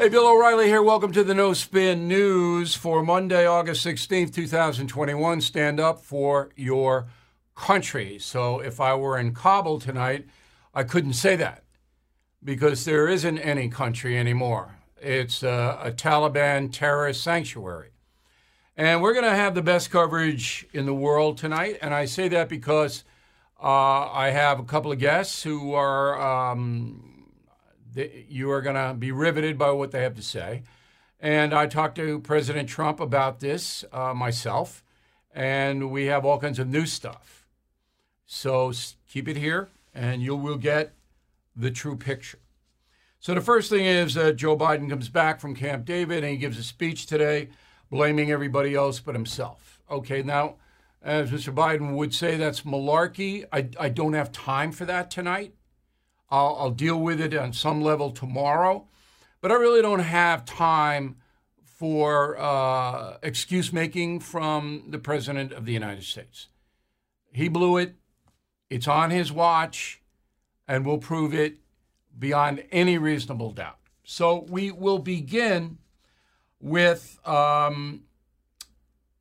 Hey, Bill O'Reilly here. Welcome to the No Spin News for Monday, August 16th, 2021. Stand up for your country. So if I were in Kabul tonight, I couldn't say that because there isn't any country anymore. It's a, a Taliban terrorist sanctuary. And we're going to have the best coverage in the world tonight. And I say that because uh, I have a couple of guests who are. Um, you are going to be riveted by what they have to say. And I talked to President Trump about this uh, myself, and we have all kinds of new stuff. So keep it here, and you will get the true picture. So the first thing is that Joe Biden comes back from Camp David and he gives a speech today blaming everybody else but himself. Okay, now, as Mr. Biden would say, that's malarkey. I, I don't have time for that tonight. I'll, I'll deal with it on some level tomorrow, but I really don't have time for uh, excuse making from the President of the United States. He blew it. It's on his watch, and we'll prove it beyond any reasonable doubt. So we will begin with um,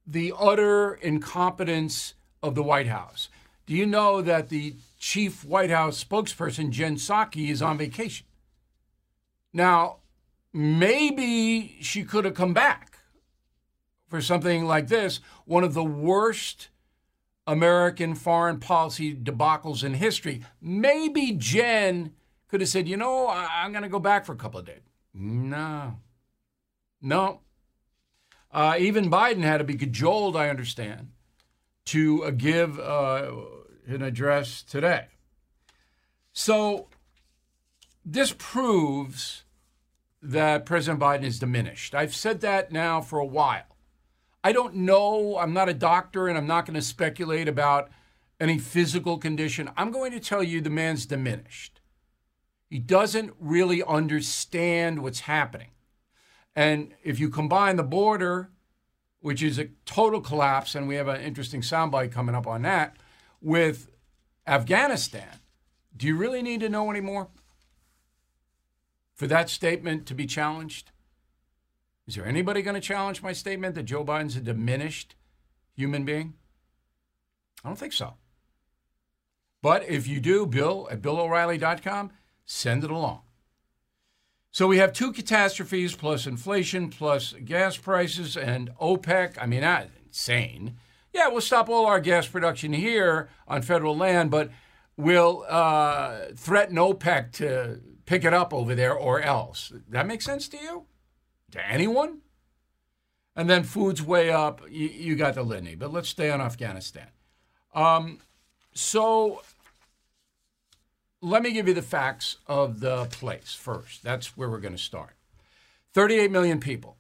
the utter incompetence of the White House. Do you know that the chief White House spokesperson, Jen Psaki, is on vacation? Now, maybe she could have come back for something like this, one of the worst American foreign policy debacles in history. Maybe Jen could have said, you know, I'm going to go back for a couple of days. No. No. Uh, even Biden had to be cajoled, I understand, to uh, give uh, an address today. So this proves that President Biden is diminished. I've said that now for a while. I don't know. I'm not a doctor and I'm not going to speculate about any physical condition. I'm going to tell you the man's diminished. He doesn't really understand what's happening. And if you combine the border, which is a total collapse, and we have an interesting soundbite coming up on that, with Afghanistan, do you really need to know anymore for that statement to be challenged? Is there anybody going to challenge my statement that Joe Biden's a diminished human being? I don't think so. But if you do, Bill at BillO'Reilly.com, send it along. So we have two catastrophes plus inflation plus gas prices and OPEC. I mean, that's insane. Yeah, we'll stop all our gas production here on federal land, but we'll uh, threaten OPEC to pick it up over there or else. That makes sense to you? To anyone? And then food's way up. You, you got the litany, but let's stay on Afghanistan. Um, so let me give you the facts of the place first. That's where we're going to start. 38 million people,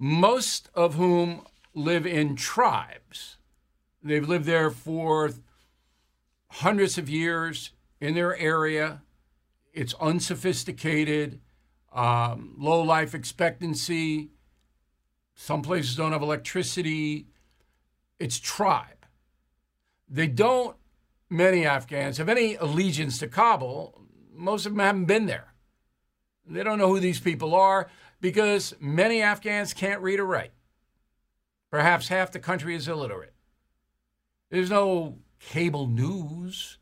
most of whom live in tribes. They've lived there for hundreds of years in their area. It's unsophisticated, um, low life expectancy. Some places don't have electricity. It's tribe. They don't many Afghans have any allegiance to Kabul. Most of them haven't been there. They don't know who these people are because many Afghans can't read or write. Perhaps half the country is illiterate. There's no cable news.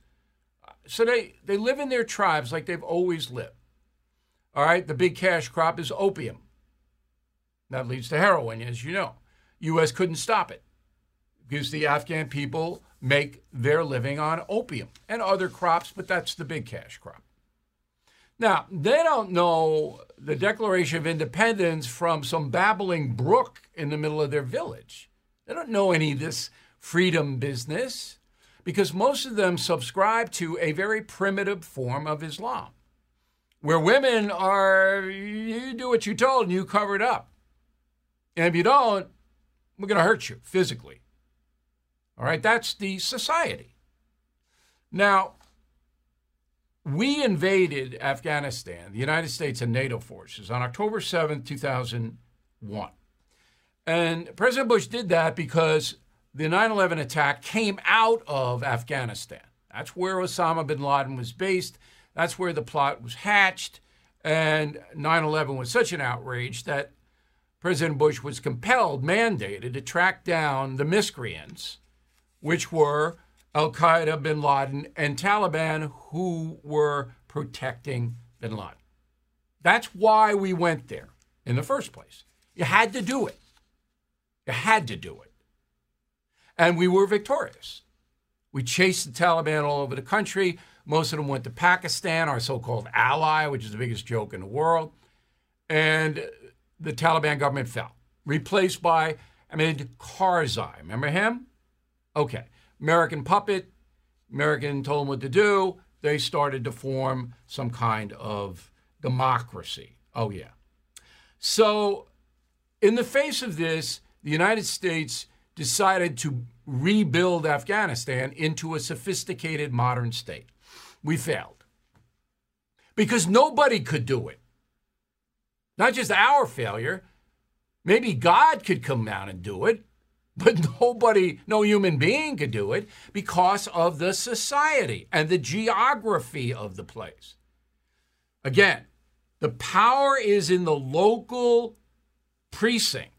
So they, they live in their tribes like they've always lived. All right, the big cash crop is opium. That leads to heroin, as you know. U.S. couldn't stop it because the Afghan people make their living on opium and other crops, but that's the big cash crop. Now, they don't know the Declaration of Independence from some babbling brook in the middle of their village. They don't know any of this freedom business because most of them subscribe to a very primitive form of Islam where women are, you do what you're told and you cover it up. And if you don't, we're going to hurt you physically. All right, that's the society. Now, we invaded Afghanistan, the United States and NATO forces, on October 7, 2001. And President Bush did that because the 9 11 attack came out of Afghanistan. That's where Osama bin Laden was based. That's where the plot was hatched. And 9 11 was such an outrage that President Bush was compelled, mandated to track down the miscreants, which were Al Qaeda, bin Laden, and Taliban, who were protecting bin Laden. That's why we went there in the first place. You had to do it. You had to do it. And we were victorious. We chased the Taliban all over the country. Most of them went to Pakistan, our so called ally, which is the biggest joke in the world. And the Taliban government fell, replaced by Hamid Karzai. Remember him? Okay. American puppet. American told them what to do. They started to form some kind of democracy. Oh, yeah. So, in the face of this, the United States decided to rebuild Afghanistan into a sophisticated modern state. We failed because nobody could do it. Not just our failure. Maybe God could come down and do it, but nobody, no human being could do it because of the society and the geography of the place. Again, the power is in the local precincts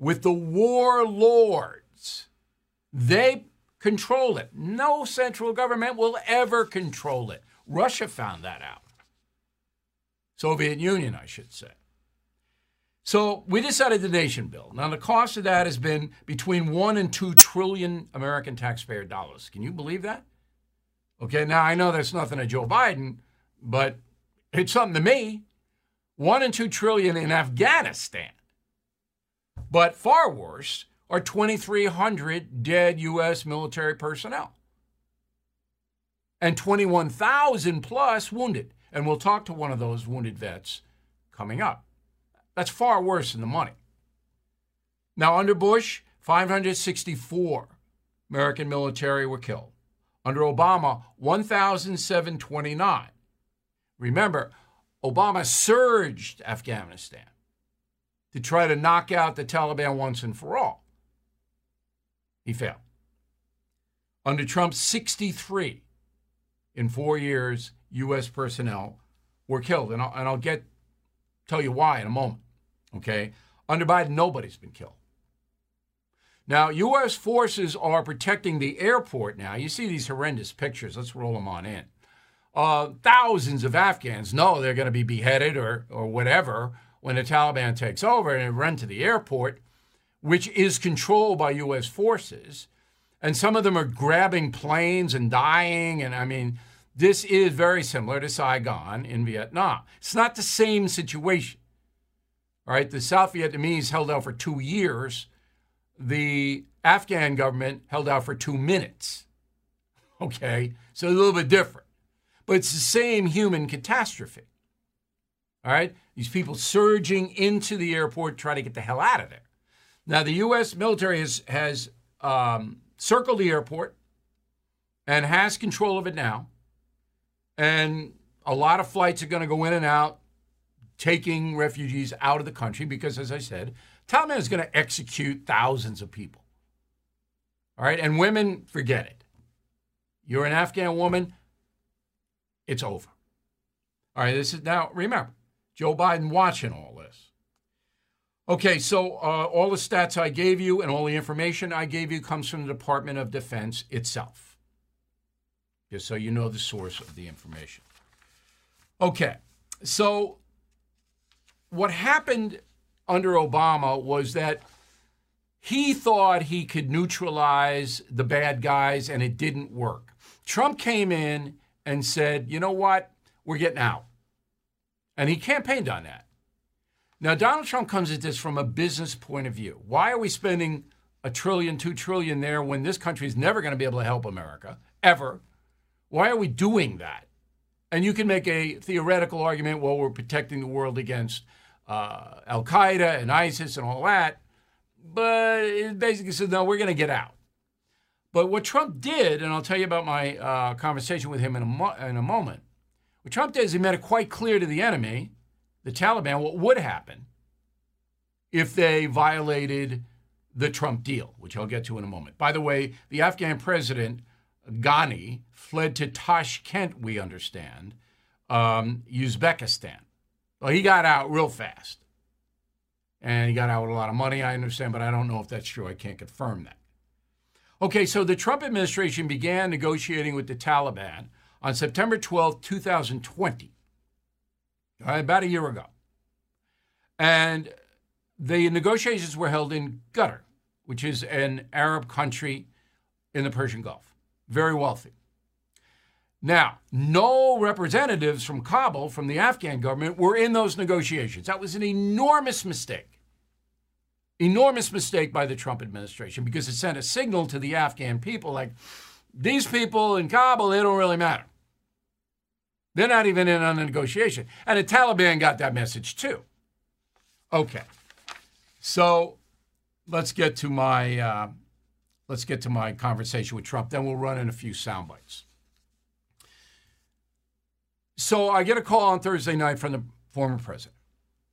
with the warlords. They control it. No central government will ever control it. Russia found that out. Soviet Union, I should say. So we decided the nation bill. Now the cost of that has been between one and two trillion American taxpayer dollars. Can you believe that? Okay, now I know that's nothing to Joe Biden, but it's something to me. One and two trillion in Afghanistan. But far worse are 2,300 dead U.S. military personnel and 21,000 plus wounded. And we'll talk to one of those wounded vets coming up. That's far worse than the money. Now, under Bush, 564 American military were killed. Under Obama, 1,729. Remember, Obama surged Afghanistan to try to knock out the Taliban once and for all. He failed. Under Trump, 63 in four years, U.S. personnel were killed. And I'll, and I'll get tell you why in a moment. Okay? Under Biden, nobody's been killed. Now, U.S. forces are protecting the airport now. You see these horrendous pictures. Let's roll them on in. Uh, thousands of Afghans know they're going to be beheaded or, or whatever when the Taliban takes over and run to the airport, which is controlled by U.S. forces. And some of them are grabbing planes and dying. And I mean, this is very similar to Saigon in Vietnam. It's not the same situation. All right, the South Vietnamese held out for two years. The Afghan government held out for two minutes. Okay, so a little bit different. But it's the same human catastrophe. All right, these people surging into the airport, trying to get the hell out of there. Now, the U.S. military has, has um, circled the airport and has control of it now. And a lot of flights are going to go in and out, taking refugees out of the country because, as I said, Taliban is going to execute thousands of people. All right. And women, forget it. You're an Afghan woman, it's over. All right. This is now, remember, Joe Biden watching all this. Okay, so uh, all the stats I gave you and all the information I gave you comes from the Department of Defense itself just so you know the source of the information. Okay, so what happened under Obama was that he thought he could neutralize the bad guys and it didn't work. Trump came in and said, you know what, we're getting out. And he campaigned on that. Now, Donald Trump comes at this from a business point of view. Why are we spending a trillion, two trillion there when this country is never going to be able to help America, ever? Why are we doing that? And you can make a theoretical argument, well, we're protecting the world against uh, Al Qaeda and ISIS and all that. But it basically says, no, we're going to get out. But what Trump did, and I'll tell you about my uh, conversation with him in a, mo- in a moment, what Trump did is he made it quite clear to the enemy, the Taliban, what would happen if they violated the Trump deal, which I'll get to in a moment. By the way, the Afghan president Ghani fled to Tashkent, we understand, um, Uzbekistan. Well, he got out real fast. And he got out with a lot of money, I understand, but I don't know if that's true. I can't confirm that. Okay, so the Trump administration began negotiating with the Taliban on September 12, 2020, about a year ago. And the negotiations were held in Qatar, which is an Arab country in the Persian Gulf, very wealthy. Now, no representatives from Kabul, from the Afghan government, were in those negotiations. That was an enormous mistake. Enormous mistake by the Trump administration because it sent a signal to the Afghan people like, these people in Kabul, they don't really matter. They're not even in on the negotiation. And the Taliban got that message too. Okay. So let's get to my uh, let's get to my conversation with Trump. Then we'll run in a few sound bites. So I get a call on Thursday night from the former president,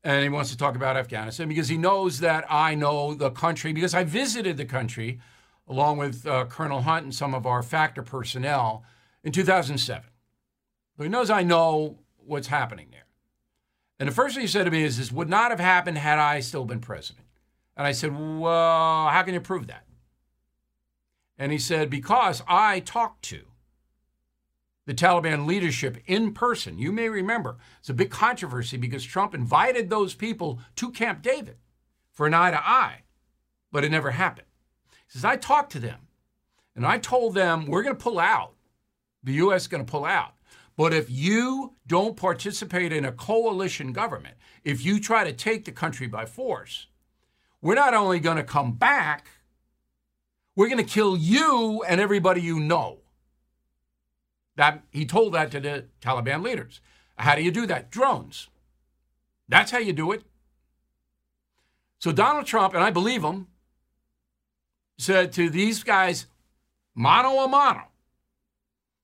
and he wants to talk about Afghanistan because he knows that I know the country because I visited the country along with uh, Colonel Hunt and some of our factor personnel in 2007. He knows I know what's happening there. And the first thing he said to me is, "This would not have happened had I still been president." And I said, "Well, how can you prove that?" And he said, "Because I talked to the Taliban leadership in person. You may remember it's a big controversy because Trump invited those people to Camp David for an eye to eye, but it never happened. He says, I talked to them and I told them, we're going to pull out. The U.S. is going to pull out. But if you don't participate in a coalition government, if you try to take the country by force, we're not only going to come back, we're going to kill you and everybody you know. That he told that to the Taliban leaders. How do you do that? Drones. That's how you do it. So Donald Trump, and I believe him, said to these guys, mano a mano,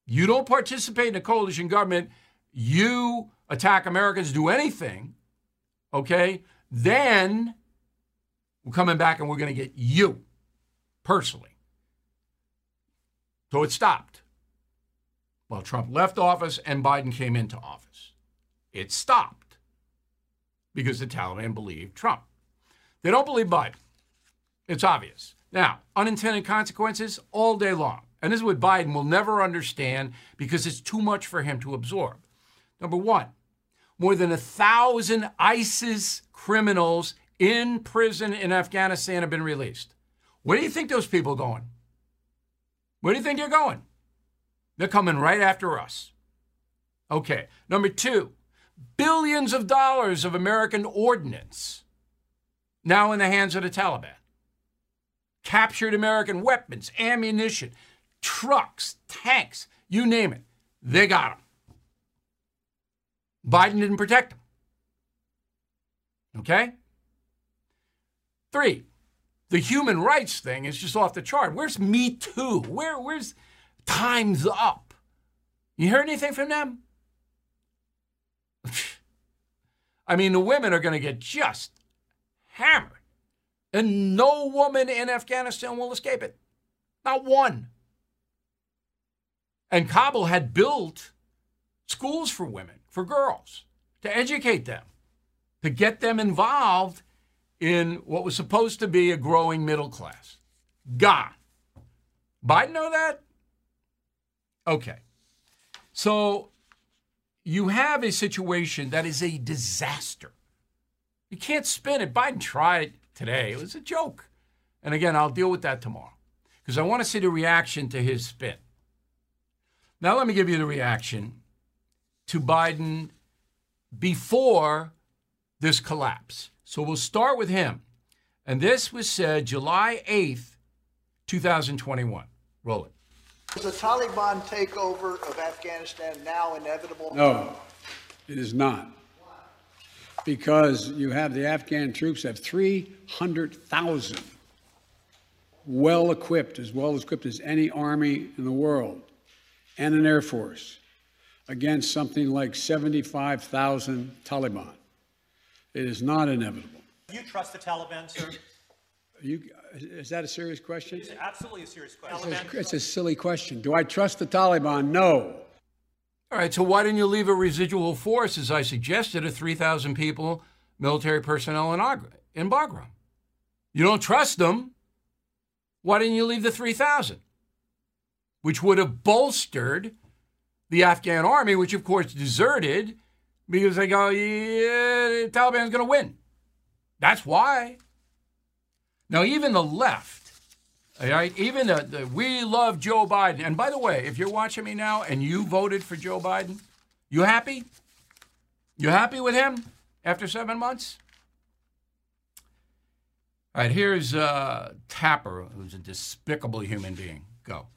you don't participate in a coalition government, you attack Americans, do anything, okay, then we're coming back and we're going to get you personally. So it stopped. Well, Trump left office and Biden came into office. It stopped because the Taliban believed Trump. They don't believe Biden. It's obvious. Now, unintended consequences all day long. And this is what Biden will never understand because it's too much for him to absorb. Number one, more than a thousand ISIS criminals in prison in Afghanistan have been released. Where do you think those people are going? Where do you think they're going? They're coming right after us. Okay. Number two, billions of dollars of American ordnance now in the hands of the Taliban. Captured American weapons, ammunition, trucks, tanks, you name it. They got them. Biden didn't protect them. Okay? Three, the human rights thing is just off the chart. Where's Me Too? Where, where's Time's up. You hear anything from them? I mean, the women are going to get just hammered. And no woman in Afghanistan will escape it. Not one. And Kabul had built schools for women, for girls, to educate them, to get them involved in what was supposed to be a growing middle class. Gone. Biden know that? Okay. So you have a situation that is a disaster. You can't spin it. Biden tried today. It was a joke. And again, I'll deal with that tomorrow because I want to see the reaction to his spin. Now, let me give you the reaction to Biden before this collapse. So we'll start with him. And this was said July 8th, 2021. Roll it. Is the Taliban takeover of Afghanistan now inevitable? No, it is not. Because you have the Afghan troops have 300,000 well equipped, as well equipped as any army in the world, and an air force against something like 75,000 Taliban. It is not inevitable. Do you trust the Taliban, sir? You, is that a serious question? It's absolutely a serious question. It's a, it's a silly question. Do I trust the Taliban? No. All right, so why didn't you leave a residual force, as I suggested, of 3,000 people, military personnel in, Agra, in Bagram? You don't trust them. Why didn't you leave the 3,000? Which would have bolstered the Afghan army, which of course deserted because they go, yeah, the Taliban's going to win. That's why. Now, even the left, all right, even the, the, we love Joe Biden. And by the way, if you're watching me now and you voted for Joe Biden, you happy? You happy with him after seven months? All right, here's uh, Tapper, who's a despicable human being. Go.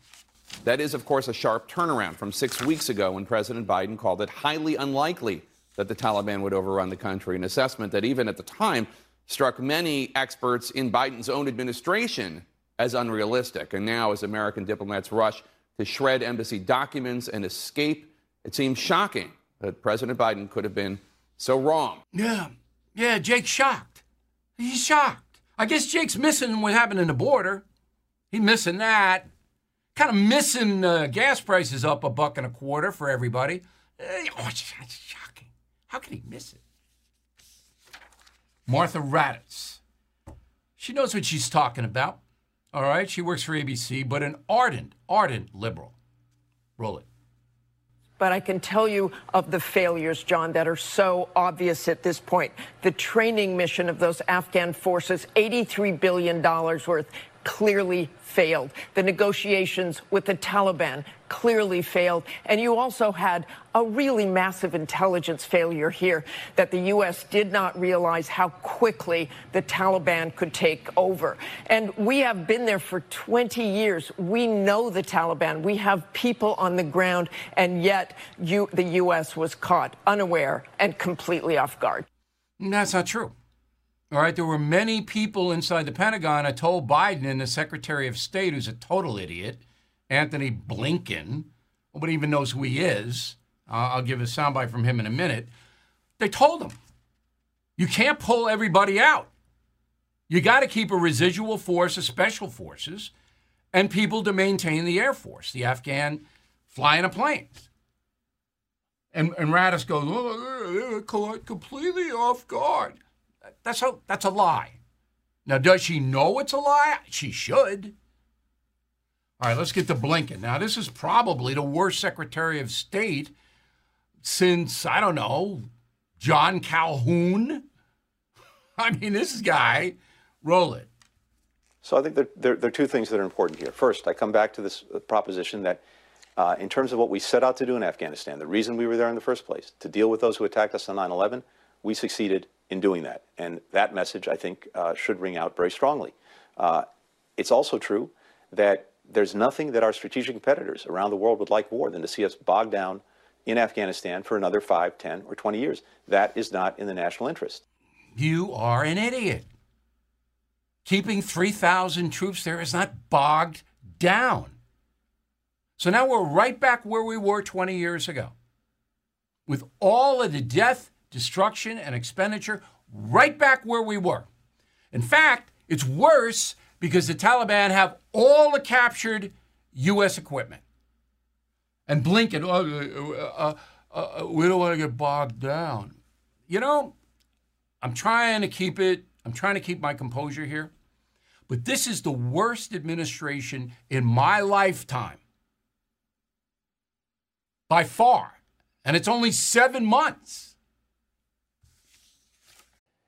That is, of course, a sharp turnaround from six weeks ago when President Biden called it highly unlikely that the Taliban would overrun the country, an assessment that even at the time struck many experts in Biden's own administration as unrealistic. And now, as American diplomats rush to shred embassy documents and escape, it seems shocking that President Biden could have been so wrong. Yeah, yeah, Jake's shocked. He's shocked. I guess Jake's missing what happened in the border. He's missing that. Kind of missing uh, gas prices up a buck and a quarter for everybody. Oh, shocking. How can he miss it? Martha Raddatz. She knows what she's talking about. All right, she works for ABC, but an ardent, ardent liberal. Roll it. But I can tell you of the failures, John, that are so obvious at this point. The training mission of those Afghan forces, $83 billion worth, clearly failed. The negotiations with the Taliban clearly failed. And you also had a really massive intelligence failure here that the U.S. did not realize how quickly the Taliban could take over. And we have been there for 20 years. We know the Taliban. We have people on the ground, and yet you, the U.S. was caught unaware and completely off guard. That's not true. All right, there were many people inside the Pentagon that told Biden and the Secretary of State, who's a total idiot, Antony Blinken, nobody even knows who he is. Uh, I'll give a soundbite from him in a minute. They told him, you can't pull everybody out. You got to keep a residual force of special forces and people to maintain the Air Force, the Afghan flying a plane. And, and Raddatz goes, oh, they're completely off guard. That's a, that's a lie. Now, does she know it's a lie? She should. All right, let's get to Blinken. Now, this is probably the worst Secretary of State since, I don't know, John Calhoun. I mean, this guy, roll it. So I think there, there, there, are two things that are important here. First, I come back to this proposition that uh, in terms of what we set out to do in Afghanistan, the reason we were there in the first place, to deal with those who attacked us on 9 11, we succeeded in doing that. And that message, I think, uh, should ring out very strongly. Uh, it's also true that there's nothing that our strategic competitors around the world would like more than to see us bogged down in Afghanistan for another 5, 10, or 20 years. That is not in the national interest. You are an idiot. Keeping 3,000 troops there is not bogged down. So now we're right back where we were 20 years ago. With all of the death destruction, and expenditure right back where we were. In fact, it's worse because the Taliban have all the captured U.S. equipment. And Blinken, oh, uh, uh, uh, we don't want to get bogged down. You know, I'm trying to keep it, I'm trying to keep my composure here. But this is the worst administration in my lifetime. By far. And it's only seven months.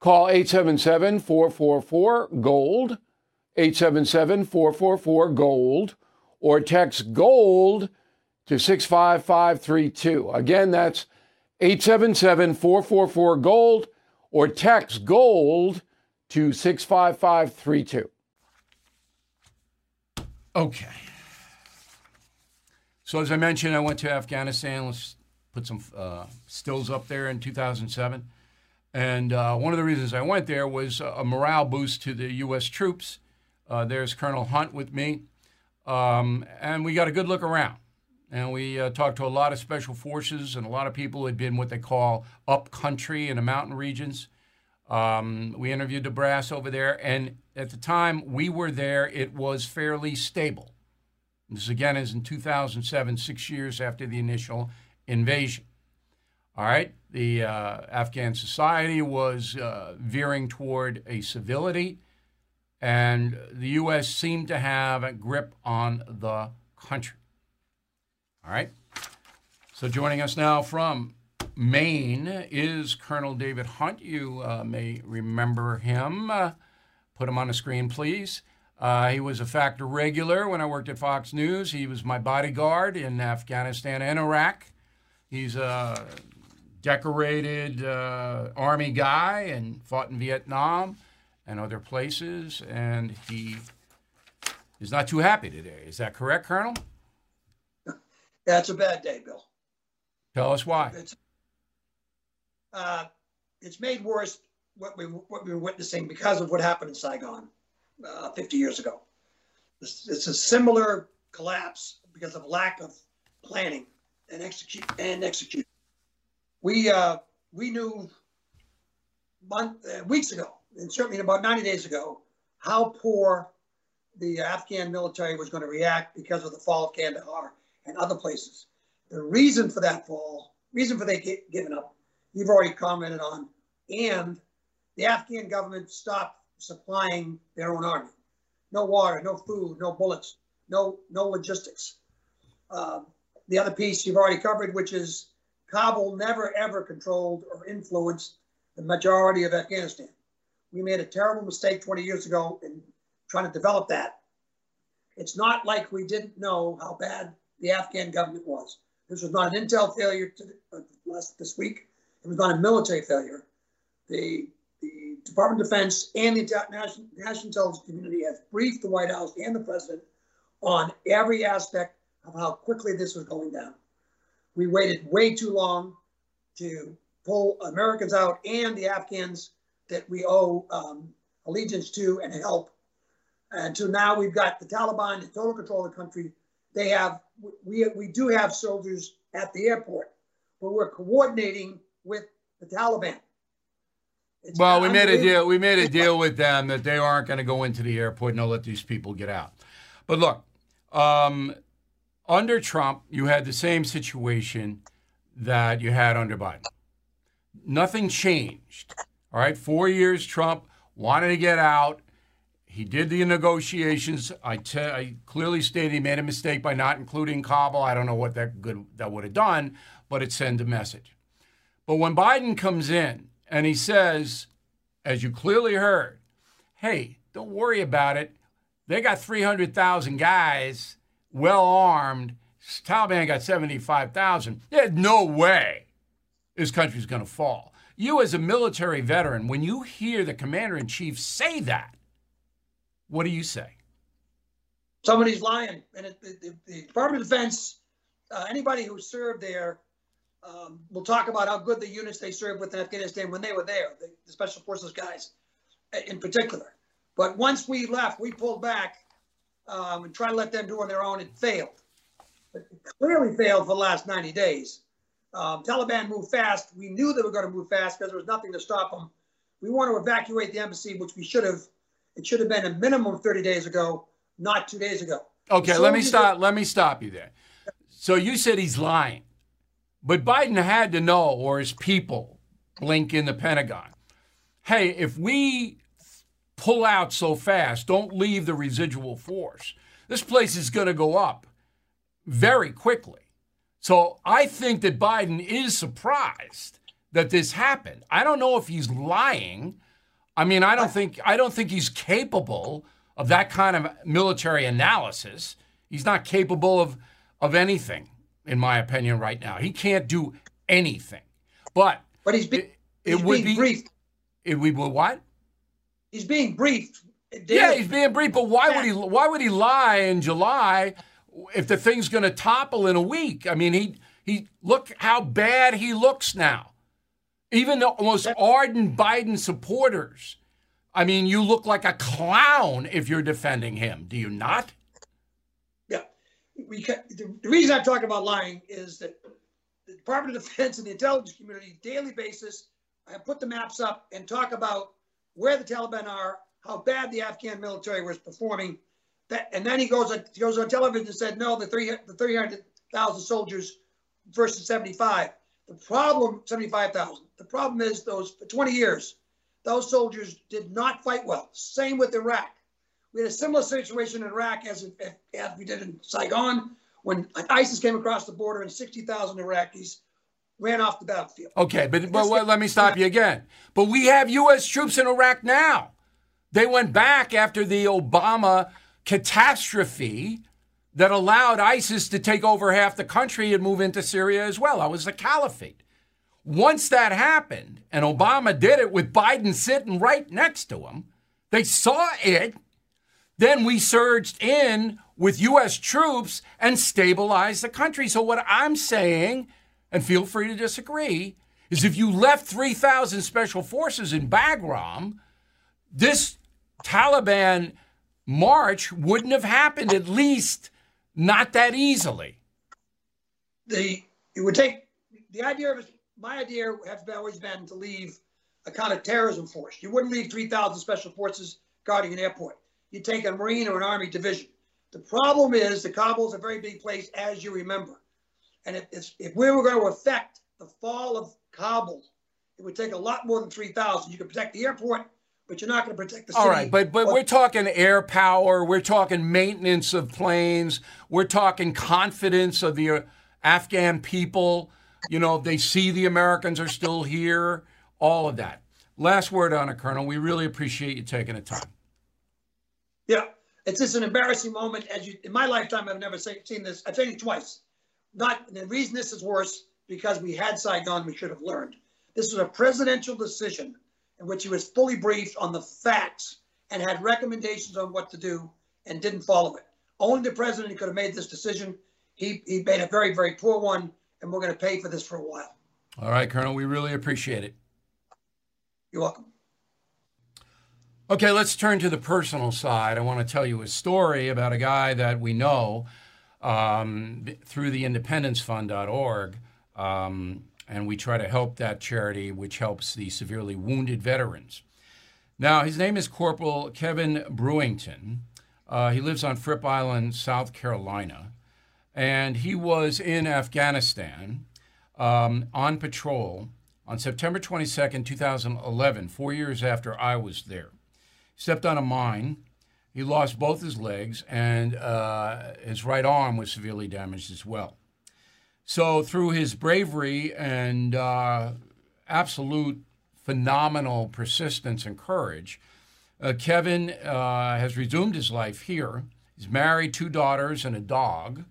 Call 877 444 GOLD, 877 444 GOLD, or text GOLD to 65532. Again, that's 877 444 GOLD, or text GOLD to 65532. Okay. So, as I mentioned, I went to Afghanistan. Let's put some uh, stills up there in 2007. And uh, one of the reasons I went there was a morale boost to the U.S. troops. Uh, there's Colonel Hunt with me. Um, and we got a good look around. And we uh, talked to a lot of special forces and a lot of people who had been what they call up country in the mountain regions. Um, we interviewed the brass over there. And at the time we were there, it was fairly stable. This again is in 2007, six years after the initial invasion. All right, the uh, Afghan society was uh, veering toward a civility, and the U.S. seemed to have a grip on the country. All right, so joining us now from Maine is Colonel David Hunt. You uh, may remember him. Uh, put him on the screen, please. Uh, he was a factor regular when I worked at Fox News. He was my bodyguard in Afghanistan and Iraq. He's a decorated uh, Army guy and fought in Vietnam and other places. And he is not too happy today. Is that correct, Colonel? Yeah, it's a bad day, Bill. Tell us why. It's, uh, it's made worse what we what we were witnessing because of what happened in Saigon uh, 50 years ago. It's, it's a similar collapse because of lack of planning and execute and execute. We uh, we knew month, uh, weeks ago, and certainly about 90 days ago, how poor the Afghan military was going to react because of the fall of Kandahar and other places. The reason for that fall, reason for they get, giving up, you've already commented on, and the Afghan government stopped supplying their own army. No water, no food, no bullets, no no logistics. Uh, the other piece you've already covered, which is Kabul never ever controlled or influenced the majority of Afghanistan. We made a terrible mistake 20 years ago in trying to develop that. It's not like we didn't know how bad the Afghan government was. This was not an intel failure to, uh, last this week. It was not a military failure. The, the Department of Defense and the national, national intelligence community have briefed the White House and the president on every aspect of how quickly this was going down. We waited way too long to pull Americans out and the Afghans that we owe um, allegiance to and help. And so now we've got the Taliban in total control of the country. They have, we, we do have soldiers at the airport, but we're coordinating with the Taliban. It's well, we made a deal. We made a deal with them that they aren't going to go into the airport and they'll let these people get out. But look, um, under Trump, you had the same situation that you had under Biden. Nothing changed. All right, four years Trump wanted to get out. He did the negotiations. I, clearly stated he made a mistake by not including Kabul. I don't know what that good that would have done, but it sent a message. But when Biden comes in and he says, as you clearly heard, hey, don't worry about it. They got 300,000 guys well armed. Taliban got 75,000. There's no way this country's going to fall. You, as a military veteran, when you hear the commander in chief say that, what do you say? Somebody's lying. And it, the, the, Department of Defense, uh, anybody who served there, um, will talk about how good the units they served with in Afghanistan when they were there, the, the Special Forces guys in particular. But once we left, we pulled back um, and try to let them do on their own. It failed. It clearly failed for the last 90 days. Um, Taliban moved fast. We knew they were going to move fast because there was nothing to stop them. We want to evacuate the embassy, which we should have. It should have been a minimum of 30 days ago, not two days ago. Okay, so let me stop. Let me stop you there. So you said he's lying, but Biden had to know, or his people, Blinken the Pentagon. Hey, if we pull out so fast. Don't leave the residual force. This place is going to go up very quickly. So I think that Biden is surprised that this happened. I don't know if he's lying, I mean, I don't think I don't think he's capable of that kind of military analysis. He's not capable of of anything, in my opinion, right now. He can't do anything. But But he's, be, it, it he's would be briefed. it would what? He's being briefed. Yeah, he's being briefed. but why would he? Why would he lie in July if the thing's going to topple in a week? I mean, he he look how bad he looks now. Even the most ardent Biden supporters. I mean, you look like a clown if you're defending him. Do you not? Yeah. We the, the reason I'm talking about lying is that the Department of Defense and the intelligence community, daily basis, have put the maps up and talk about where the Taliban are, how bad the Afghan military was performing. That, and then he goes on, he goes on television and said, no, the the 300,000 soldiers versus 75. The problem, 75,000. The problem is those for 20 years, those soldiers did not fight well. Same with Iraq. We had a similar situation in Iraq as, as we did in Saigon when ISIS came across the border and 60,000 Iraqis ran off the battlefield. Okay, but, but well, let me stop you again. But we have U.S. troops in Iraq now. They went back after the Obama catastrophe that allowed ISIS to take over half the country and move into Syria as well. That was the caliphate. Once that happened, and Obama did it with Biden sitting right next to him, they saw it. Then we surged in with U.S. troops and stabilized the country. So, what I'm saying, and feel free to disagree, is if you left 3,000 special forces in Bagram, this Taliban march wouldn't have happened, at least not that easily. The it would take the idea of my idea has always been to leave a kind of terrorism force. You wouldn't leave 3,000 special forces guarding an airport. You'd take a Marine or an Army division. The problem is the Kabul is a very big place, as you remember. And if, if we were going to affect the fall of Kabul, it would take a lot more than 3,000. You could protect the airport, but you're not going to protect the city. All right, but but we're talking air power, we're talking maintenance of planes, we're talking confidence of the uh, Afghan people. You know, they see the Americans are still here, all of that. Last word on it, Colonel. We really appreciate you taking the time. Yeah, it's just an embarrassing moment. As you, in my lifetime, I've never seen this. I've seen it twice. Not the reason this is worse because we had Saigon. We should have learned. This was a presidential decision in which he was fully briefed on the facts and had recommendations on what to do and didn't follow it. Only the president could have made this decision. He, he made a very, very poor one, and we're going to pay for this for a while. All right, Colonel, we really appreciate it. You're welcome. Okay, let's turn to the personal side. I want to tell you a story about a guy that we know um, through the independencefund.org. Um, and we try to help that charity, which helps the severely wounded veterans. Now, his name is Corporal Kevin Brewington. Uh, he lives on Fripp Island, South Carolina. And he was in Afghanistan um, on patrol on September 22nd, 2011, four years after I was there. He stepped on a mine. He lost both his legs, and uh, his right arm was severely damaged as well. So, through his bravery and uh, absolute phenomenal persistence and courage, uh, Kevin uh, has resumed his life here. He's married, two daughters, and a dog.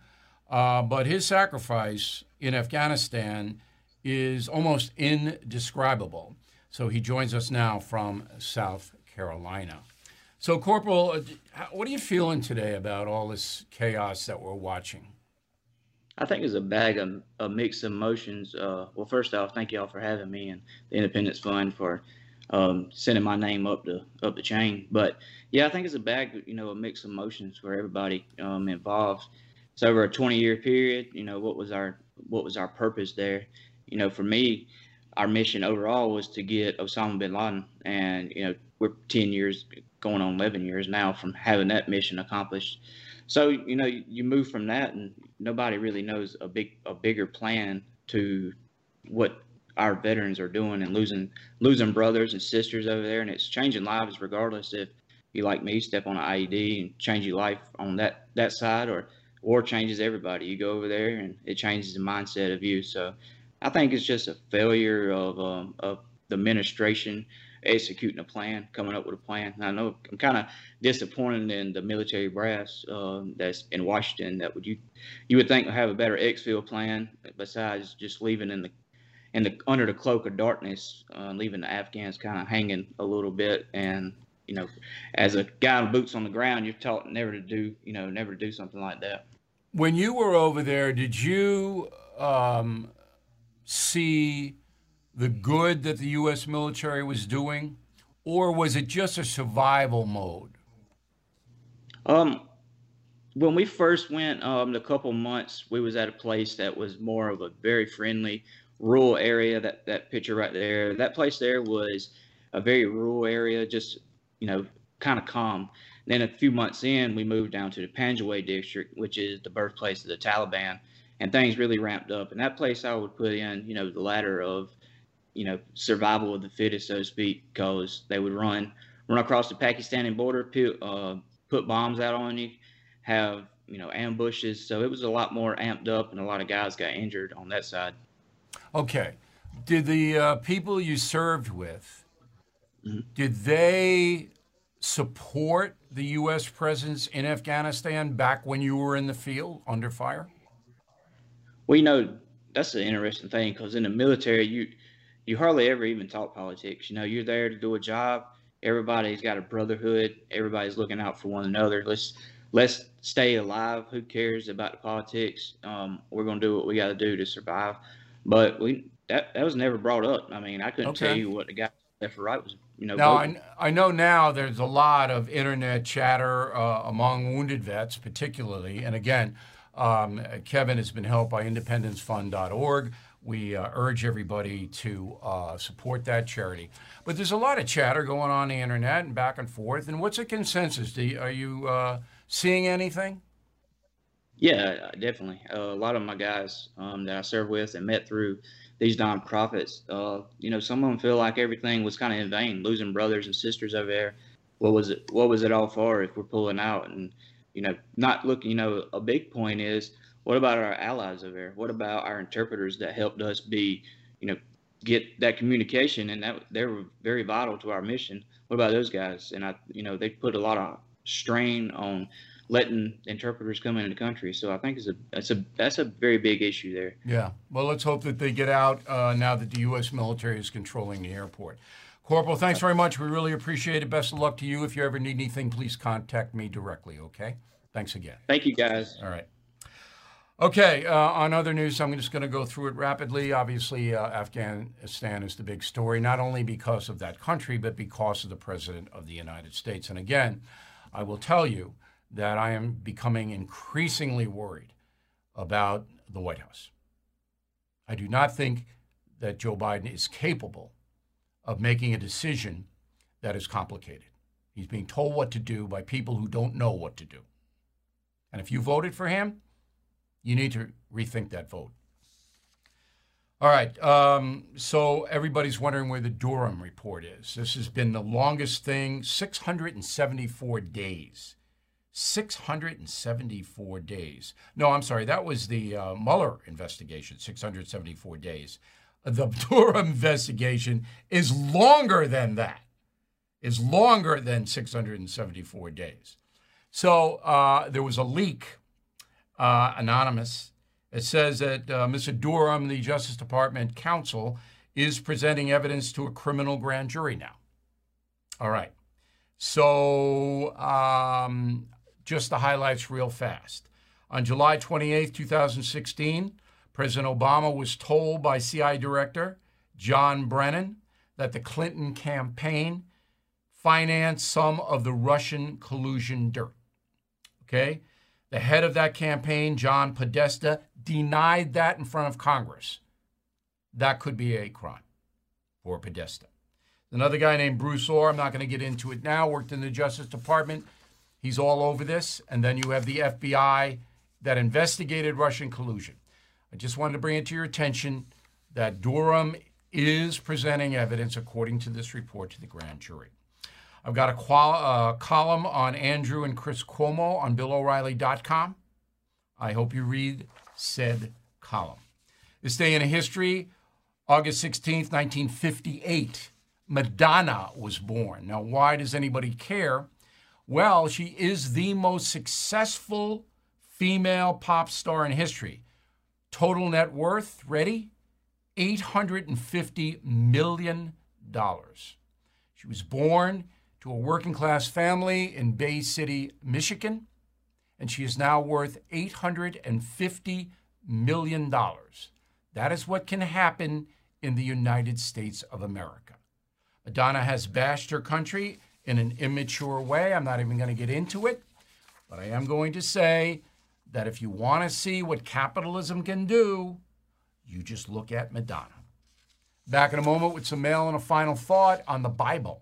Uh, but his sacrifice in Afghanistan is almost indescribable. So he joins us now from South Carolina. So, Corporal, uh, what are you feeling today about all this chaos that we're watching? I think it's a bag of, of mixed emotions. Uh, well, first off, thank y'all for having me and the Independence Fund for um, sending my name up the up the chain. But yeah, I think it's a bag, you know, a mix of emotions for everybody um, involved. It's over a 20 year period. You know, what was our what was our purpose there? You know, for me, our mission overall was to get Osama bin Laden, and you know, we're 10 years going on 11 years now from having that mission accomplished. So you know, you move from that, and nobody really knows a big a bigger plan to what our veterans are doing and losing losing brothers and sisters over there, and it's changing lives regardless if you like me step on an IED and change your life on that that side, or or changes everybody. You go over there and it changes the mindset of you. So I think it's just a failure of um, of the administration executing a plan, coming up with a plan. And I know I'm kind of disappointed in the military brass uh, that's in Washington. That would you you would think would have a better exfil plan besides just leaving in the in the under the cloak of darkness, uh, leaving the Afghans kind of hanging a little bit. And you know, as a guy with boots on the ground, you're taught never to do you know never to do something like that. When you were over there, did you um, see the good that the U.S. military was doing, or was it just a survival mode? Um, when we first went, um, the couple months, we was at a place that was more of a very friendly rural area. That that picture right there, that place there was a very rural area, just you know, kind of calm. Then a few months in, we moved down to the Panjwai district, which is the birthplace of the Taliban, and things really ramped up. And that place I would put in, you know, the ladder of, you know, survival of the fittest, so to speak, because they would run run across the Pakistani border, put, uh, put bombs out on you, have you know ambushes. So it was a lot more amped up, and a lot of guys got injured on that side. Okay. Did the uh, people you served with, Mm-hmm. did they support the U.S. presence in Afghanistan back when you were in the field under fire? Well, you know, that's an interesting thing because in the military, you you hardly ever even talk politics. You know, you're there to do a job. Everybody's got a brotherhood. Everybody's looking out for one another. Let's let's stay alive. Who cares about the politics? Um, we're gonna do what we got to do to survive. But we that that was never brought up. I mean, I couldn't Okay. tell you what the guy left or right was. You know, Now, voting. I, I know now there's a lot of internet chatter uh, among wounded vets, particularly. And again, um, Kevin has been helped by independencefund.org. We uh, urge everybody to uh, support that charity. But there's a lot of chatter going on the internet and back and forth. And what's the consensus? You, are you uh, seeing anything? Yeah, definitely. Uh, a lot of my guys um, that I served with and met through these nonprofits, uh, you know, some of them feel like everything was kind of in vain, losing brothers and sisters over there. What was it? What was it all for if we're pulling out and, you know, not looking? You know, a big point is what about our allies over there? What about our interpreters that helped us be, you know, get that communication and that they were very vital to our mission. What about those guys? And I, you know, they put a lot of strain on letting interpreters come into the country. So I think it's a that's a that's a very big issue there. Yeah. Well, let's hope that they get out uh, now that the U.S. military is controlling the airport. Corporal, thanks very much. We really appreciate it. Best of luck to you. If you ever need anything, please contact me directly, okay? Thanks again. Thank you guys. All right. Okay, uh, on other news, I'm just going to go through it rapidly. Obviously, uh, Afghanistan is the big story, not only because of that country, but because of the President of the United States. And again, I will tell you that I am becoming increasingly worried about the White House. I do not think that Joe Biden is capable of making a decision that is complicated. He's being told what to do by people who don't know what to do. And if you voted for him, you need to rethink that vote. All right. Um, so everybody's wondering where the Durham report is. This has been the longest thing 674 days. 674 days. No, I'm sorry. That was the uh, Mueller investigation, 674 days. The Durham investigation is longer than that, is longer than 674 days. So uh, there was a leak uh, anonymous. It says that uh, Mr. Durham, the Justice Department counsel, is presenting evidence to a criminal grand jury now. All right. So um, just the highlights real fast. On July 28, 2016, President Obama was told by CIA Director John Brennan that the Clinton campaign financed some of the Russian collusion dirt. Okay? The head of that campaign, John Podesta, denied that in front of Congress. That could be a crime for Podesta. Another guy named Bruce Ohr, I'm not going to get into it now, worked in the Justice Department. He's all over this. And then you have the FBI that investigated Russian collusion. I just wanted to bring it to your attention that Durham is presenting evidence according to this report to the grand jury. I've got a qual- uh, column on Andrew and Chris Cuomo on BillO'Reilly.com. I hope you read said column. This day in history, August 16th, 1958, Madonna was born. Now, why does anybody care? Well, she is the most successful female pop star in history. Total net worth, ready? $850 million. She was born to a working class family in Bay City, Michigan, and she is now worth $850 million. That is what can happen in the United States of America. Madonna has bashed her country in an immature way. I'm not even going to get into it, but I am going to say that if you want to see what capitalism can do, you just look at Madonna. Back in a moment with some mail and a final thought on the Bible.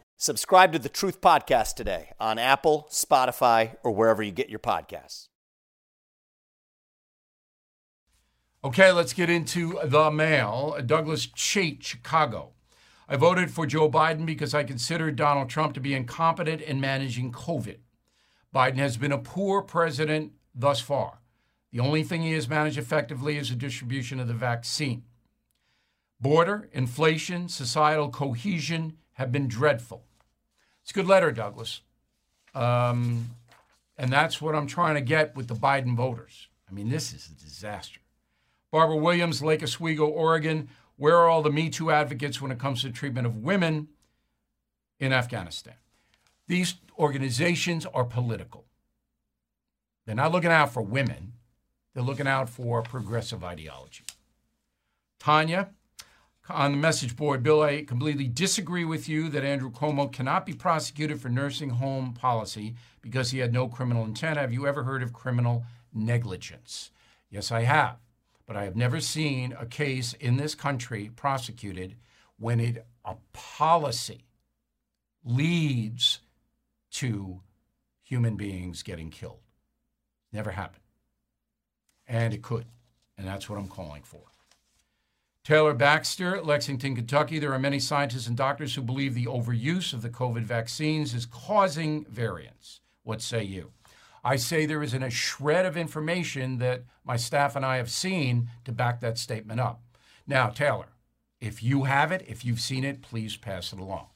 Subscribe to the Truth Podcast today on Apple, Spotify, or wherever you get your podcasts. Okay, let's get into the mail. Douglas Chait, Chicago. I voted for Joe Biden because I considered Donald Trump to be incompetent in managing COVID. Biden has been a poor president thus far. The only thing he has managed effectively is the distribution of the vaccine. Border, inflation, societal cohesion have been dreadful. It's a good letter, Douglas. Um, and that's what I'm trying to get with the Biden voters. I mean, this is a disaster. Barbara Williams, Lake Oswego, Oregon. Where are all the Me Too advocates when it comes to treatment of women in Afghanistan? These organizations are political. They're not looking out for women, they're looking out for progressive ideology. Tanya, on the message board, Bill, I completely disagree with you that Andrew Cuomo cannot be prosecuted for nursing home policy because he had no criminal intent. Have you ever heard of criminal negligence? Yes, I have. But I have never seen a case in this country prosecuted when it, a policy leads to human beings getting killed. Never happened. And it could. And that's what I'm calling for. Taylor Baxter, Lexington, Kentucky. There are many scientists and doctors who believe the overuse of the COVID vaccines is causing variants. What say you? I say there isn't a shred of information that my staff and I have seen to back that statement up. Now, Taylor, if you have it, if you've seen it, please pass it along.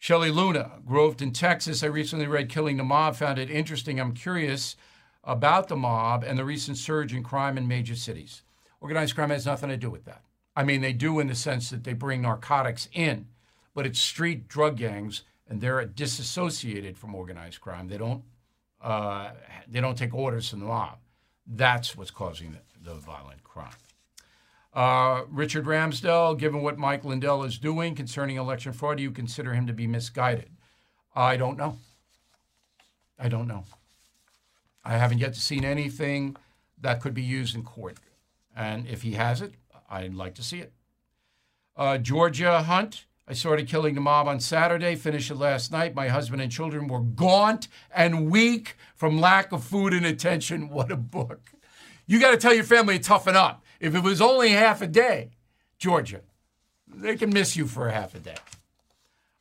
Shelley Luna, Groveton, Texas. I recently read Killing the Mob, found it interesting. I'm curious about the mob and the recent surge in crime in major cities. Organized crime has nothing to do with that. I mean, they do in the sense that they bring narcotics in, but it's street drug gangs, and they're disassociated from organized crime. They don't uh, they don't take orders from the mob. That's what's causing the, the violent crime. Uh, Richard Ramsdell, given what Mike Lindell is doing concerning election fraud, do you consider him to be misguided? I don't know. I don't know. I haven't yet seen anything that could be used in court. And if he has it, I'd like to see it. Uh, Georgia Hunt, I started killing the mob on Saturday, finished it last night. My husband and children were gaunt and weak from lack of food and attention. What a book. You got to tell your family to toughen up. If it was only half a day, Georgia, they can miss you for half a day.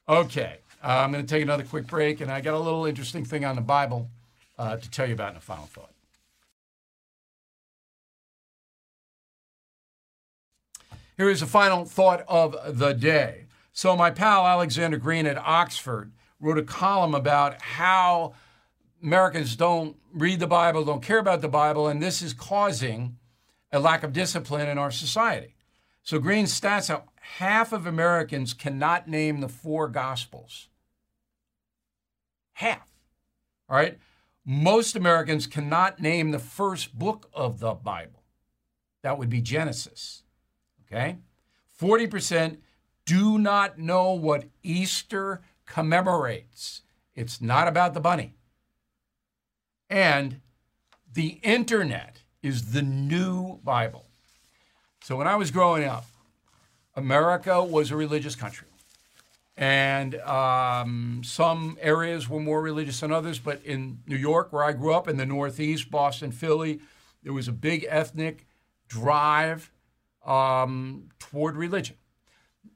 Okay, uh, I'm going to take another quick break, and I got a little interesting thing on the Bible uh, to tell you about in a final thought. Here is a final thought of the day. So, my pal Alexander Green at Oxford wrote a column about how Americans don't read the Bible, don't care about the Bible, and this is causing a lack of discipline in our society. So Green stats out half of Americans cannot name the four gospels. Half. All right? Most Americans cannot name the first book of the Bible. That would be Genesis. Okay? 40% do not know what Easter commemorates. It's not about the bunny. And the internet is the new Bible. So when I was growing up, America was a religious country. And um, some areas were more religious than others, but in New York, where I grew up, in the Northeast, Boston, Philly, there was a big ethnic drive um, toward religion.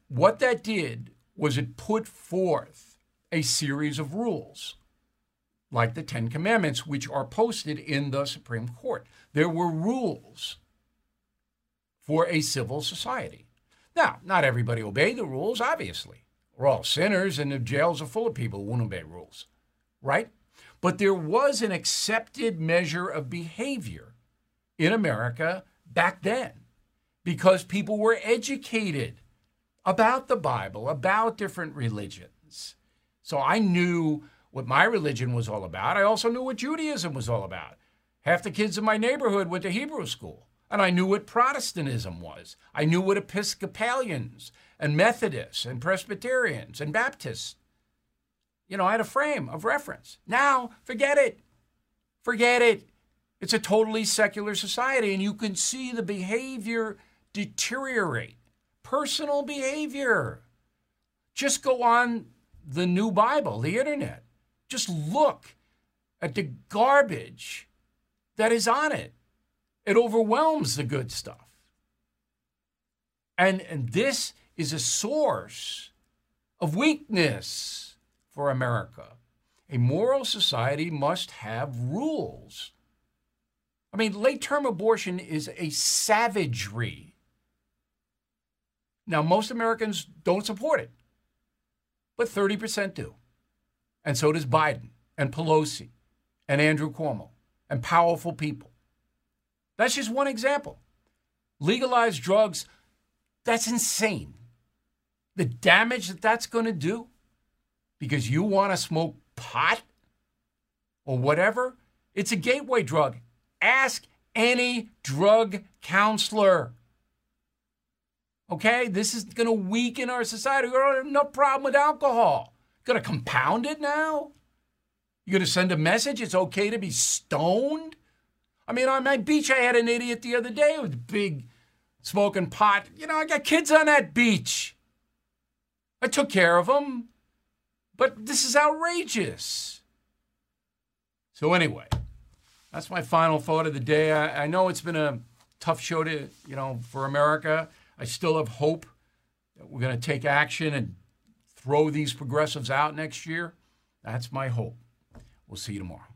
What that did was it put forth a series of rules, like the Ten Commandments, which are posted in the Supreme Court. There were rules for a civil society. Now, not everybody obeyed the rules, obviously. We're all sinners, and the jails are full of people who won't obey rules, right? But there was an accepted measure of behavior in America back then because people were educated about the Bible, about different religions. So I knew what my religion was all about. I also knew what Judaism was all about. Half the kids in my neighborhood went to Hebrew school, and I knew what Protestantism was. I knew what Episcopalians and Methodists and Presbyterians and Baptists. You know, I had a frame of reference. Now, forget it. Forget it. It's a totally secular society, and you can see the behavior deteriorate. Personal behavior. Just go on the new Bible, the internet. Just look at the garbage that is on it. It overwhelms the good stuff. And, and this is a source of weakness for America. A moral society must have rules. I mean, late term abortion is a savagery. Now, most Americans don't support it, but 30% do. And so does Biden and Pelosi and Andrew Cuomo and powerful people. That's just one example. Legalized drugs, that's insane. The damage that that's going to do because you want to smoke pot or whatever, it's a gateway drug. Ask any drug counselor. Okay, this is going to weaken our society. We don't have no problem with alcohol. Going to compound it now? You're going to send a message it's okay to be stoned? I mean, on my beach, I had an idiot the other day with big smoking pot. You know, I got kids on that beach. I took care of them. But this is outrageous. So, anyway, that's my final thought of the day. I, I know it's been a tough show to, you know, for America. I still have hope that we're going to take action and throw these progressives out next year. That's my hope. We'll see you tomorrow.